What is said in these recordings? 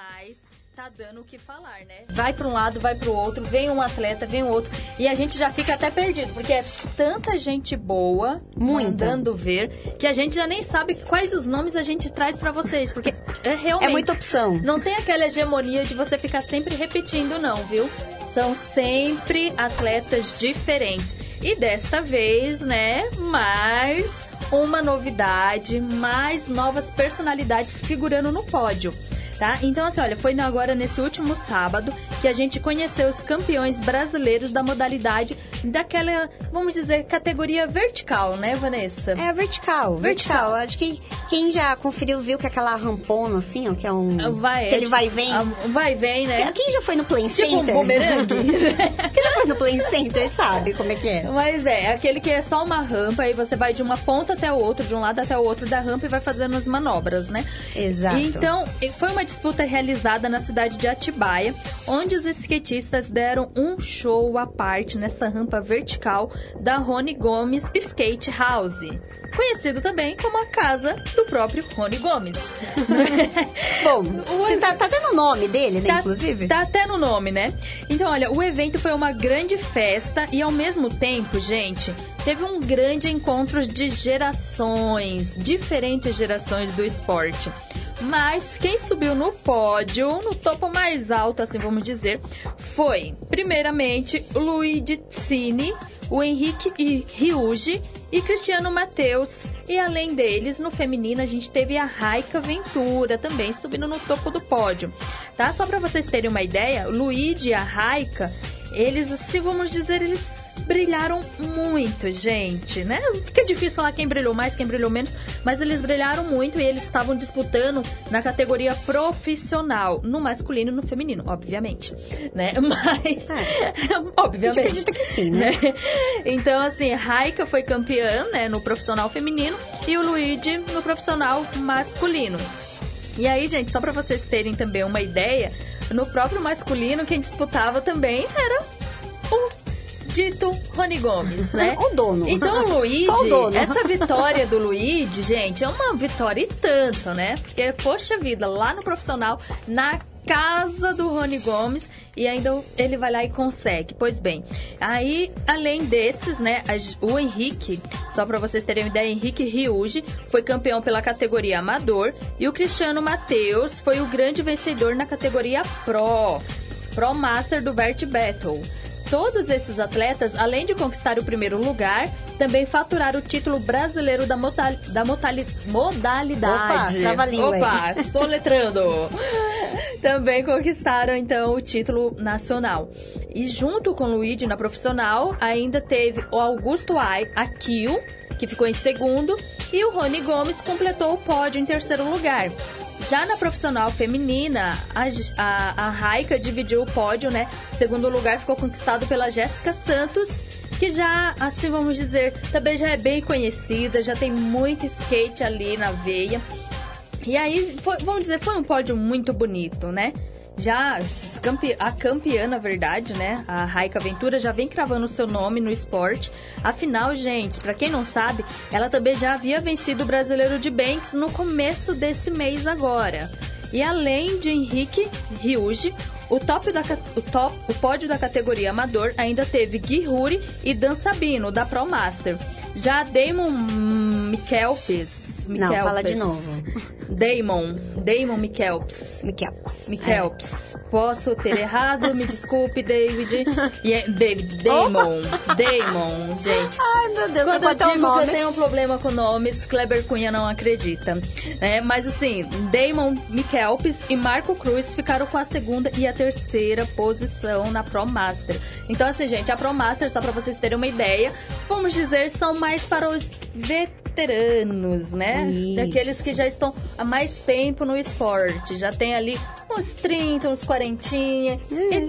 Mas tá dando o que falar, né? Vai para um lado, vai para o outro, vem um atleta, vem outro, e a gente já fica até perdido, porque é tanta gente boa Muita. mandando ver que a gente já nem sabe quais os nomes a gente traz para vocês, porque é realmente É muita opção. não tem aquela hegemonia de você ficar sempre repetindo, não, viu? São sempre atletas diferentes. E desta vez, né, mais uma novidade, mais novas personalidades figurando no pódio. Tá? Então, assim, olha, foi agora nesse último sábado que a gente conheceu os campeões brasileiros da modalidade daquela, vamos dizer, categoria vertical, né, Vanessa? É vertical, vertical. Acho que quem já conferiu viu que aquela rampona, assim, ó, que é um... Vai, que ele é, vai e vem. ah, Vai e vem, né? Quem já foi no Play Tipo um Center? bumerangue. Quem já foi no Play Center sabe como é que é. Mas é, aquele que é só uma rampa e você vai de uma ponta até o outro, de um lado até o outro da rampa e vai fazendo as manobras, né? Exato. Então, foi uma disputa realizada na cidade de Atibaia, onde os skatistas deram um show à parte nessa rampa vertical da Rony Gomes Skate House. Conhecido também como a casa do próprio Rony Gomes. Bom, você tá, tá tendo o nome dele, né, Tá- inclusive? Tá até no nome, né? Então, olha, o evento foi uma grande festa e ao mesmo tempo, gente, teve um grande encontro de gerações, diferentes gerações do esporte. Mas quem subiu no pódio, no topo mais alto, assim vamos dizer, foi, primeiramente, Luigi Cini, o Henrique Ryuji e Cristiano Matheus. E além deles, no feminino, a gente teve a Raika Ventura também subindo no topo do pódio. Tá? Só para vocês terem uma ideia, o Luigi e a Raika, eles, se vamos dizer, eles brilharam muito, gente, né? Fica difícil falar quem brilhou mais, quem brilhou menos, mas eles brilharam muito e eles estavam disputando na categoria profissional, no masculino e no feminino, obviamente, né? Mas, obviamente. A gente acredita que sim, né? Então, assim, Raika foi campeã, né, no profissional feminino e o Luigi no profissional masculino. E aí, gente, só pra vocês terem também uma ideia, no próprio masculino, quem disputava também era o dito Rony Gomes, né? O dono. Então o Luigi, o dono. essa vitória do Luigi, gente, é uma vitória e tanto, né? Porque, poxa vida, lá no profissional, na casa do Rony Gomes, e ainda ele vai lá e consegue. Pois bem, aí, além desses, né, o Henrique, só pra vocês terem uma ideia, Henrique Ryuji foi campeão pela categoria amador, e o Cristiano Matheus foi o grande vencedor na categoria Pro, Pro Master do Vert Battle. Todos esses atletas, além de conquistar o primeiro lugar, também faturaram o título brasileiro da, motal, da motali- modalidade. Opa. Opa, soletrando. também conquistaram, então, o título nacional. E junto com o Luigi na profissional, ainda teve o Augusto Ai- Akio, que ficou em segundo, e o Rony Gomes completou o pódio em terceiro lugar. Já na profissional feminina, a, a, a Raika dividiu o pódio, né? Segundo lugar ficou conquistado pela Jéssica Santos, que já, assim vamos dizer, também já é bem conhecida, já tem muito skate ali na veia. E aí, foi- vamos dizer, foi um pódio muito bonito, né? Já a campeã, na verdade, né? A Raika Ventura já vem cravando seu nome no esporte. Afinal, gente, pra quem não sabe, ela também já havia vencido o brasileiro de Banks no começo desse mês agora. E além de Henrique Ryuji, o, top da, o, top, o pódio da categoria amador ainda teve Gui Huri e Dan Sabino, da Pro Master. Já Damon Mikelpes. Não, fala de novo. Damon. Damon Mikelpes. Mikelps. Mikelps. Posso ter errado, me desculpe, David. E é- David, Damon. Damon, gente. Ai, meu Deus, Quando eu digo que nome. eu tenho um problema com nomes, Kleber Cunha não acredita. É, mas assim, Damon Mikelpes e Marco Cruz ficaram com a segunda e a terceira posição na Pro Master. Então assim, gente, a Pro Master, só pra vocês terem uma ideia, vamos dizer, são mais para os veteranos, né? Isso. Daqueles que já estão há mais tempo no esporte. Já tem ali uns 30, uns 40. e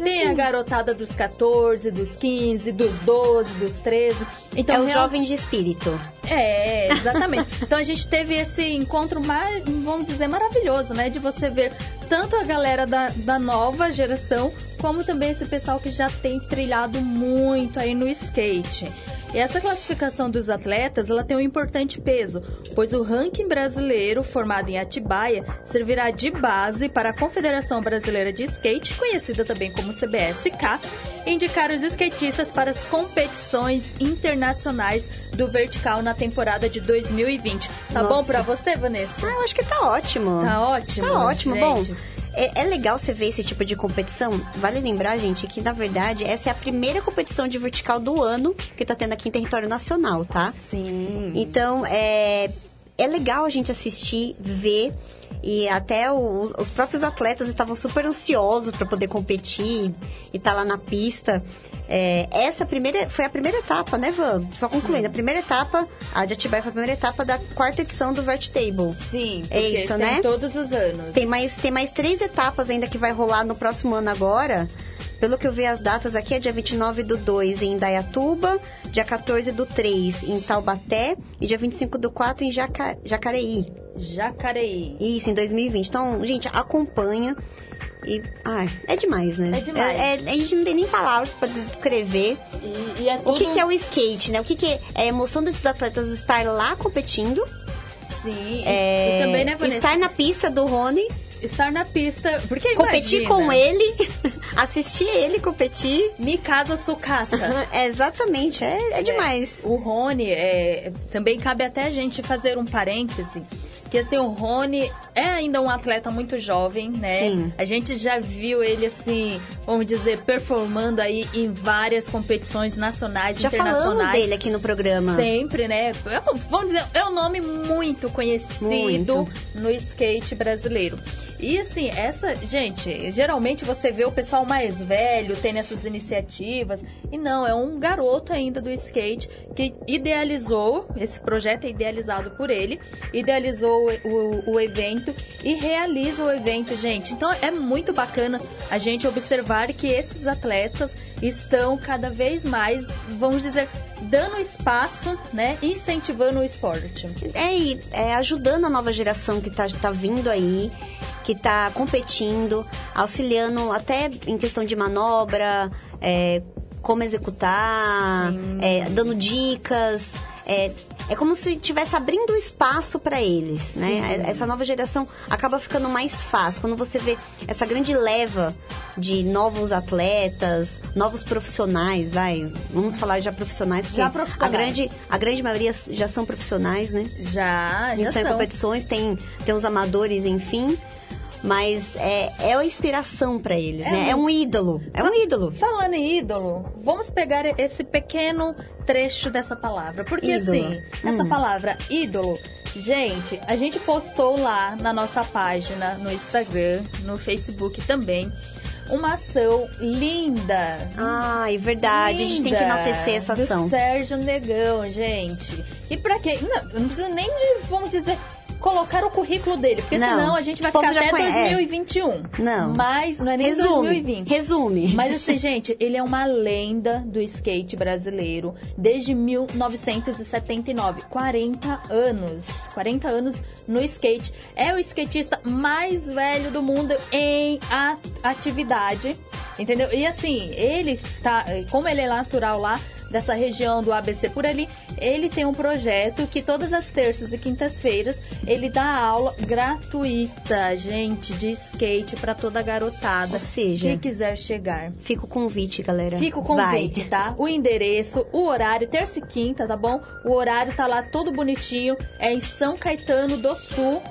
tem a garotada dos 14, dos 15, dos 12, dos 13. Então, é o real- jovem de espírito. é, exatamente. então a gente teve esse encontro mais, vamos dizer, maravilhoso, né? De você ver tanto a galera da, da nova geração, como também esse pessoal que já tem trilhado muito aí no skate. E essa classificação dos atletas, ela tem um importante peso, pois o ranking brasileiro, formado em Atibaia, servirá de base para a Confederação Brasileira de Skate, conhecida também como CBSK, indicar os skatistas para as competições internacionais do vertical na temporada de 2020. Tá Nossa. bom pra você, Vanessa? Ah, eu acho que tá ótimo. Tá ótimo. Tá ótimo. gente. Bom, é, é legal você ver esse tipo de competição. Vale lembrar, gente, que na verdade essa é a primeira competição de vertical do ano que tá tendo aqui em território nacional, tá? Sim. Então, é, é legal a gente assistir, ver. E até o- os próprios atletas estavam super ansiosos para poder competir e estar lá na pista. É, essa primeira foi a primeira etapa, né, Van? Só concluindo, a primeira etapa, a de Atibaia foi a primeira etapa da quarta edição do Vert Table. Sim, É isso, né? todos os anos. Tem mais, tem mais três etapas ainda que vai rolar no próximo ano agora. Pelo que eu vi as datas aqui, é dia 29 do 2 em Indaiatuba, dia 14 do 3 em Taubaté e dia 25 do 4 em Jaca- Jacareí. Jacareí. Isso, em 2020. Então, gente, acompanha. E, ai, é demais, né? É demais. É- é- a gente não tem nem palavras pra descrever E, e é o tudo... que, que é o skate, né? O que, que é, é a emoção desses atletas estar lá competindo. Sim, e- é, e também, né, Vanessa? estar na pista do Rony, Estar na pista... Porque competir imagina, com ele, assistir ele competir. Me casa sucaça. É, exatamente, é, é demais. O Rony, é, também cabe até a gente fazer um parêntese. Que assim, o Rony é ainda um atleta muito jovem, né? Sim. A gente já viu ele, assim, vamos dizer, performando aí em várias competições nacionais e Já internacionais. falamos dele aqui no programa. Sempre, né? É um- Vamos dizer, é um nome muito conhecido Muito. no skate brasileiro. E assim, essa, gente, geralmente você vê o pessoal mais velho tendo essas iniciativas. E não, é um garoto ainda do skate que idealizou, esse projeto é idealizado por ele, idealizou o, o- o evento e realiza o evento, gente. Então é muito bacana a gente observar que esses atletas estão cada vez mais, vamos dizer, dando espaço, né? Incentivando o esporte. É, e é, ajudando a nova geração que tá, tá vindo aí, que tá competindo, auxiliando até em questão de manobra, é, como executar, é, dando dicas. É, é como se estivesse abrindo espaço para eles, né? Essa nova geração acaba ficando mais fácil. Quando você vê essa grande leva de novos atletas, novos profissionais, vai, vamos falar já profissionais, porque Já profissionais. a grande a grande maioria já são profissionais, né? Já, já Estão em são. competições, tem, tem os amadores, enfim. Mas é, é uma inspiração pra eles, É né? É um- ídolo. É um ídolo. Falando em ídolo, vamos pegar esse pequeno trecho dessa palavra. Porque Ídolo. assim, essa Hum. palavra ídolo, gente, a gente postou lá na nossa página, no Instagram, no Facebook também, uma ação linda. Ai, verdade. A gente tem que linda enaltecer essa ação. Sérgio Negão, gente. E pra quê? Não, não precisa nem de, vamos dizer, colocar o currículo dele, porque Não. senão a gente vai ficar até conhece, é. 2021. Não. Mas não é nem Resume. 2020. Resume. Mas assim, gente, ele é uma lenda do skate brasileiro desde 1979. 40 anos. 40 anos no skate. É o skatista mais velho do mundo em a- atividade. Entendeu? E assim, ele tá. Como ele é natural lá dessa região do ABC por ali, ele tem um projeto que todas as terças e quintas-feiras ele dá aula gratuita, gente, de skate pra toda a garotada. Ou seja- que quiser chegar. Fica o convite, galera. Fica o Vai. convite, tá? O endereço, o horário, terça e quinta, tá bom? O horário tá lá todo bonitinho. É em São Caetano do Sul,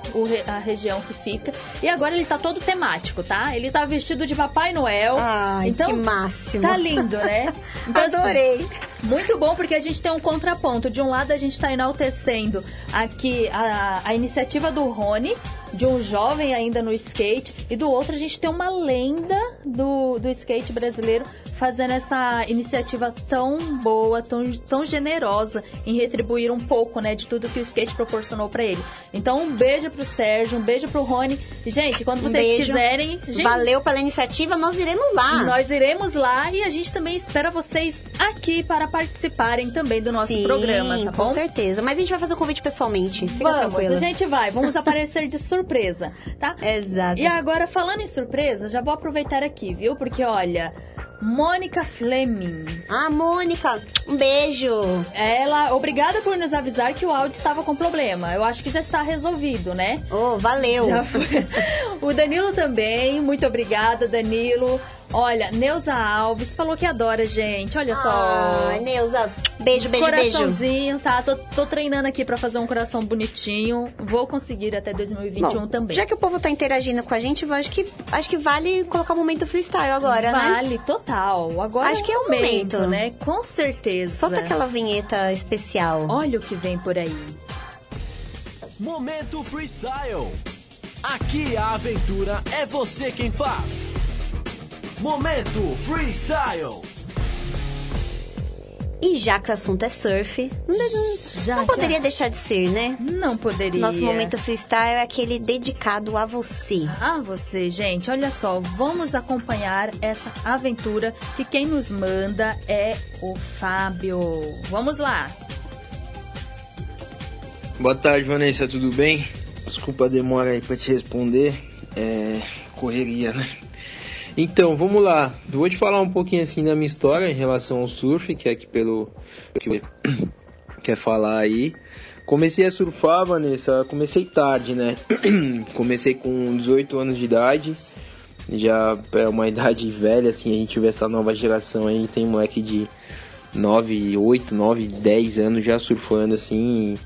a região que fica. E agora ele tá todo temático, tá? Ele tá vestido de Papai Noel. Ai, então, que máximo. Tá lindo, né? Então, assim, Adorei. Muito bom, porque a gente tem um contraponto. De um lado, a gente está enaltecendo aqui a, a iniciativa do Rony, de um jovem ainda no skate, e do outro, a gente tem uma lenda do, do skate brasileiro fazendo essa iniciativa tão boa, tão, tão generosa em retribuir um pouco, né, de tudo que o skate proporcionou para ele. Então, um beijo pro Sérgio, um beijo pro Rony. Gente, quando vocês quiserem, gente, Valeu pela iniciativa, nós iremos lá. nós iremos lá e a gente também espera vocês aqui para participarem também do nosso Sim, programa, tá com bom? certeza. Mas a gente vai fazer o convite pessoalmente. Fica Vamos, tranquila. a gente vai, vamos aparecer de surpresa, tá? Exato. E agora, falando em surpresa, já vou aproveitar aqui, viu? Porque, olha, Mônica Fleming. Ah, Mônica, um beijo. Ela, obrigada por nos avisar que o áudio estava com problema. Eu acho que já está resolvido, né? Oh, valeu. O Danilo também, muito obrigada, Danilo. Olha, Neuza Alves falou que adora, gente. Olha só. Ah, Neuza, beijo, beijo, Coraçãozinho, tá? Tô, tô treinando aqui para fazer um coração bonitinho. Vou conseguir até 2021 Bom, também. Já que o povo tá interagindo com a gente, eu acho que, acho que vale colocar o momento freestyle agora, vale, né? Vale, total. Agora acho é que é o momento, momento, né? Com certeza. Solta aquela vinheta especial. Olha o que vem por aí. Momento freestyle. Aqui a aventura é você quem faz. Momento Freestyle. E já que o assunto é surf, não, não poderia deixar de ser, né? Não poderia. Nosso momento freestyle é aquele dedicado a você. A você, gente. Olha só, vamos acompanhar essa aventura que quem nos manda é o Fábio. Vamos lá. Boa tarde, Vanessa, tudo bem? Desculpa a demora aí pra te responder. É correria, né? Então, vamos lá. Vou te falar um pouquinho assim da minha história em relação ao surf, que é que pelo que quer falar aí. Comecei a surfar, Vanessa, comecei tarde, né? comecei com 18 anos de idade. Já é uma idade velha, assim, a gente vê essa nova geração aí, tem moleque de 9, 8, 9, 10 anos já surfando, assim,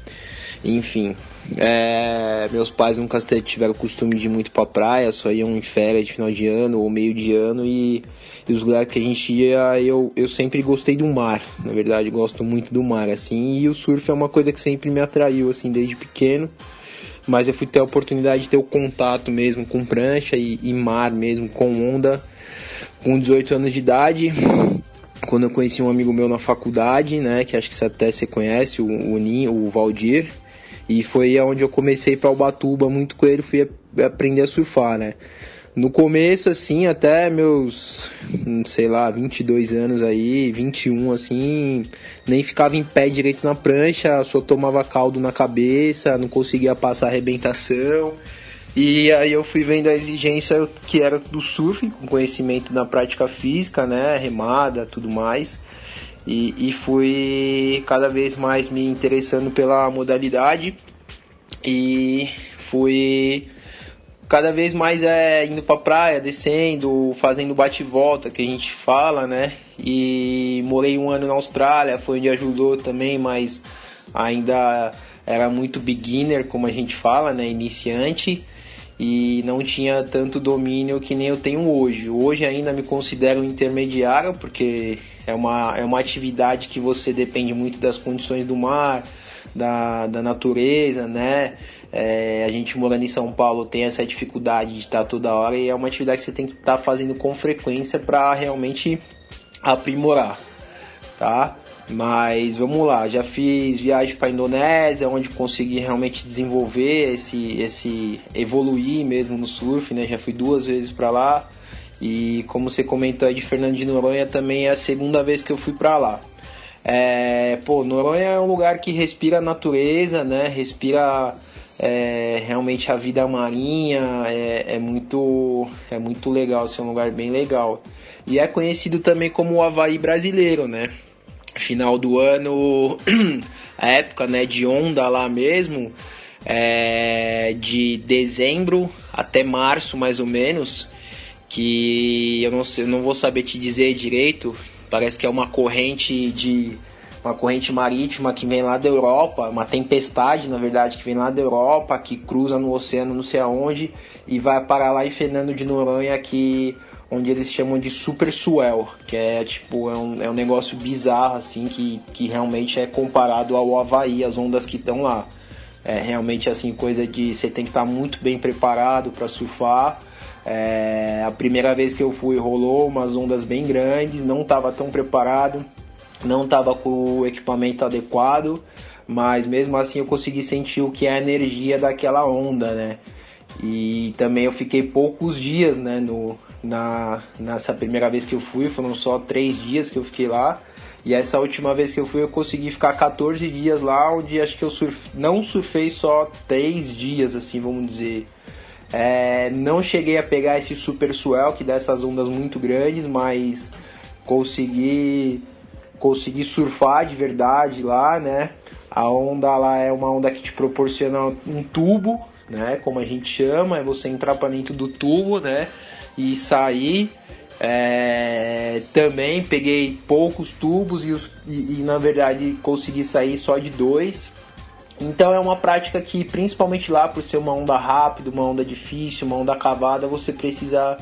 enfim. É, meus pais nunca tiveram o costume de ir muito pra praia, só iam em férias de final de ano ou meio de ano e, e os lugares que a gente ia, eu, eu sempre gostei do mar, na verdade, gosto muito do mar, assim, e o surf é uma coisa que sempre me atraiu, assim, desde pequeno, mas eu fui ter a oportunidade de ter o contato mesmo com prancha e, e mar mesmo, com onda, com 18 anos de idade, quando eu conheci um amigo meu na faculdade, né, que acho que até você conhece, o, o Ninho, o Valdir, e foi onde eu comecei para Ubatuba muito com ele, fui aprender a surfar, né? No começo, assim, até meus, sei lá, 22 anos aí, 21, assim, nem ficava em pé direito na prancha, só tomava caldo na cabeça, não conseguia passar arrebentação. E aí eu fui vendo a exigência que era do surf, com conhecimento na prática física, né, remada, tudo mais. E, e fui cada vez mais me interessando pela modalidade e fui cada vez mais é, indo pra praia, descendo, fazendo bate-volta, que a gente fala, né? E morei um ano na Austrália, foi onde ajudou também, mas ainda era muito beginner, como a gente fala, né? Iniciante e não tinha tanto domínio que nem eu tenho hoje. Hoje ainda me considero intermediário, porque é uma, é uma atividade que você depende muito das condições do mar, da, da natureza, né? É, a gente morando em São Paulo tem essa dificuldade de estar toda hora e é uma atividade que você tem que estar fazendo com frequência para realmente aprimorar, tá? Mas vamos lá, já fiz viagem para Indonésia, onde consegui realmente desenvolver esse, esse evoluir mesmo no surf, né? Já fui duas vezes para lá e como você comentou aí de Fernando de Noronha, também é a segunda vez que eu fui para lá. É, pô, Noronha é um lugar que respira natureza, né? Respira é, realmente a vida marinha, é, é, muito é muito legal, assim, é um lugar bem legal. E é conhecido também como o Havaí brasileiro, né? final do ano, a época né, de onda lá mesmo, é, de dezembro até março mais ou menos, que eu não, sei, não vou saber te dizer direito, parece que é uma corrente de uma corrente marítima que vem lá da Europa, uma tempestade na verdade que vem lá da Europa, que cruza no oceano não sei aonde e vai parar lá em Fernando de Noronha que onde eles chamam de super swell, que é tipo é um, é um negócio bizarro assim que, que realmente é comparado ao Havaí, as ondas que estão lá. É realmente assim coisa de você tem que estar muito bem preparado para surfar. É, a primeira vez que eu fui rolou umas ondas bem grandes, não estava tão preparado, não estava com o equipamento adequado, mas mesmo assim eu consegui sentir o que é a energia daquela onda, né? E também eu fiquei poucos dias, né, no, na, nessa primeira vez que eu fui, foram só três dias que eu fiquei lá. E essa última vez que eu fui, eu consegui ficar 14 dias lá, onde acho que eu surf... não surfei só três dias, assim, vamos dizer. É, não cheguei a pegar esse super swell, que dá essas ondas muito grandes, mas consegui consegui surfar de verdade lá, né? A onda lá é uma onda que te proporciona um tubo, né? Como a gente chama, é você entrar para dentro do tubo, né? E sair. É, também peguei poucos tubos e, os, e, e, na verdade consegui sair só de dois. Então é uma prática que, principalmente lá por ser uma onda rápida, uma onda difícil, uma onda cavada, você precisa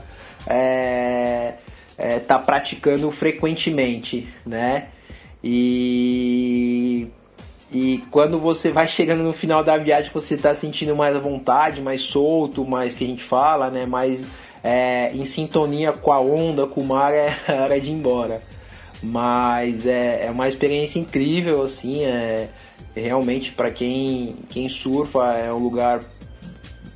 é, é, tá praticando frequentemente, né? E e quando você vai chegando no final da viagem, você está sentindo mais à vontade, mais solto, mais que a gente fala, né? Mais é, em sintonia com a onda, com o mar, é hora de ir embora. Mas é, é uma experiência incrível, assim, é realmente para quem, quem surfa é um lugar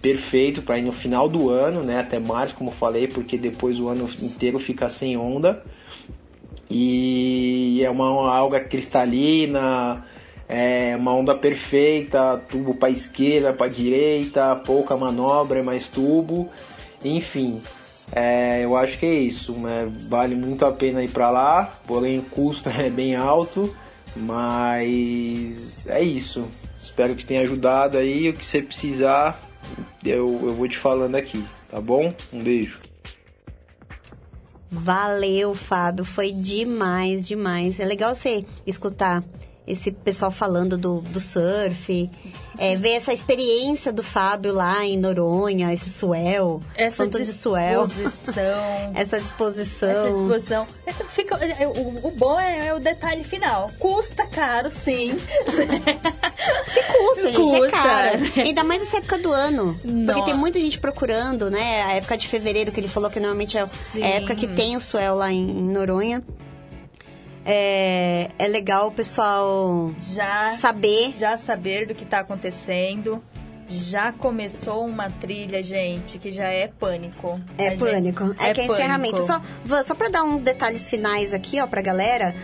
perfeito para ir no final do ano, né? Até março, como falei, porque depois o ano inteiro fica sem onda. E é uma alga cristalina, é uma onda perfeita, tubo para esquerda, para direita, pouca manobra, mais tubo, enfim. É, eu acho que é isso, né? vale muito a pena ir para lá, porém o custo é bem alto, mas é isso. Espero que tenha ajudado aí. O que você precisar, eu, eu vou te falando aqui, tá bom? Um beijo. Valeu, Fábio. Foi demais, demais. É legal você escutar esse pessoal falando do, do surf, é, ver essa experiência do Fábio lá em Noronha, esse suel, essa disposição, essa disposição, essa disposição. É, fica, é, o, o bom é, é, o detalhe final. Custa caro, sim. que custa, gente, custa. é caro. Ainda mais nessa época do ano, Nossa. porque tem muita gente procurando, né? A época de fevereiro que ele falou que normalmente é, é a época que tem o suel lá em, em Noronha é, é legal o pessoal já saber. Já saber do que está acontecendo. Já começou uma trilha, gente, que já é pânico. É pânico. Gente, é, é que é encerramento. Só, só pra dar uns detalhes finais aqui, ó, pra galera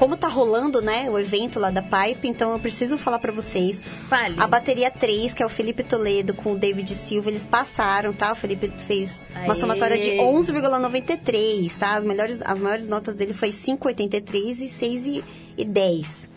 como tá rolando, né, o evento lá da Pipe, então eu preciso falar para vocês. Fale. A bateria 3, que é o Felipe Toledo com o David Silva, eles passaram, tá? O Felipe fez Aê. uma somatória de 11,93, tá? As melhores, as maiores notas dele foi 5,83 e 6 e 10.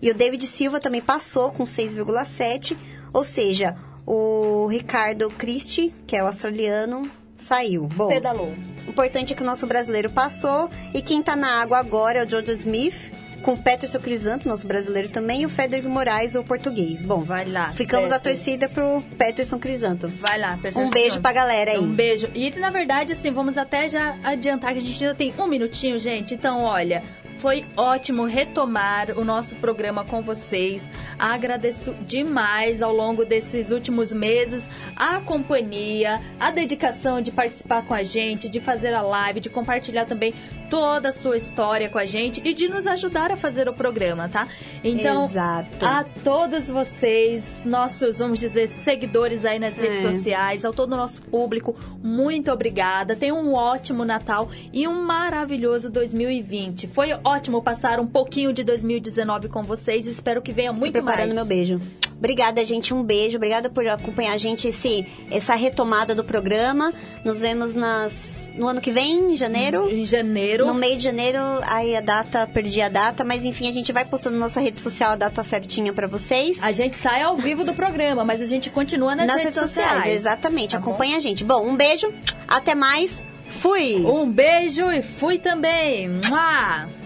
E o David Silva também passou com 6,7, ou seja, o Ricardo Christie, que é o australiano, saiu. Bom, Pedalou. O importante é que o nosso brasileiro passou. E quem tá na água agora é o Jojo Smith com o Peterson Crisanto, nosso brasileiro também, e o Federico Moraes, o português. Bom, vai lá. Ficamos a torcida pro Peterson Crisanto. Vai lá, Peterson. Um beijo pra galera aí. Um beijo. E na verdade, assim, vamos até já adiantar que a gente ainda tem um minutinho, gente. Então, olha, foi ótimo retomar o nosso programa com vocês. Agradeço demais ao longo desses últimos meses a companhia, a dedicação de participar com a gente, de fazer a live, de compartilhar também toda a sua história com a gente e de nos ajudar a fazer o programa, tá? Então, Exato. a todos vocês, nossos, vamos dizer, seguidores aí nas redes é. sociais, ao todo o nosso público, muito obrigada. Tenham um ótimo Natal e um maravilhoso 2020. Foi ótimo passar um pouquinho de 2019 com vocês. Espero que venha muito Tô preparando mais. meu beijo. Obrigada, gente. Um beijo. Obrigada por acompanhar a gente esse, essa retomada do programa. Nos vemos nas no ano que vem, em janeiro. Em janeiro. No meio de janeiro, aí a data, perdi a data, mas enfim, a gente vai postando na nossa rede social a data certinha para vocês. A gente sai ao vivo do programa, mas a gente continua nas, nas redes, redes sociais. sociais. Exatamente, tá acompanha bom? a gente. Bom, um beijo, até mais, fui! Um beijo e fui também! Mua!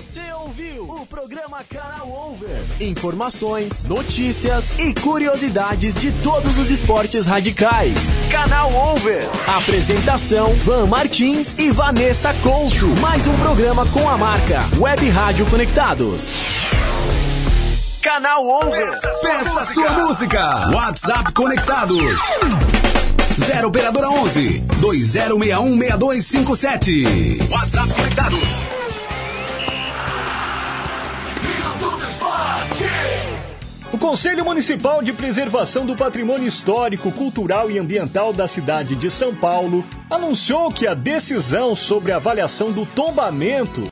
Você ouviu o programa Canal Over. Informações, notícias e curiosidades de todos os esportes radicais. Canal Over. Apresentação: Van Martins e Vanessa Couto. Mais um programa com a marca Web Rádio Conectados. Canal Over. Peça sua música. WhatsApp Conectados. 0 Operadora 11 2061 6257. WhatsApp Conectados. O Conselho Municipal de Preservação do Patrimônio Histórico, Cultural e Ambiental da cidade de São Paulo anunciou que a decisão sobre a avaliação do tombamento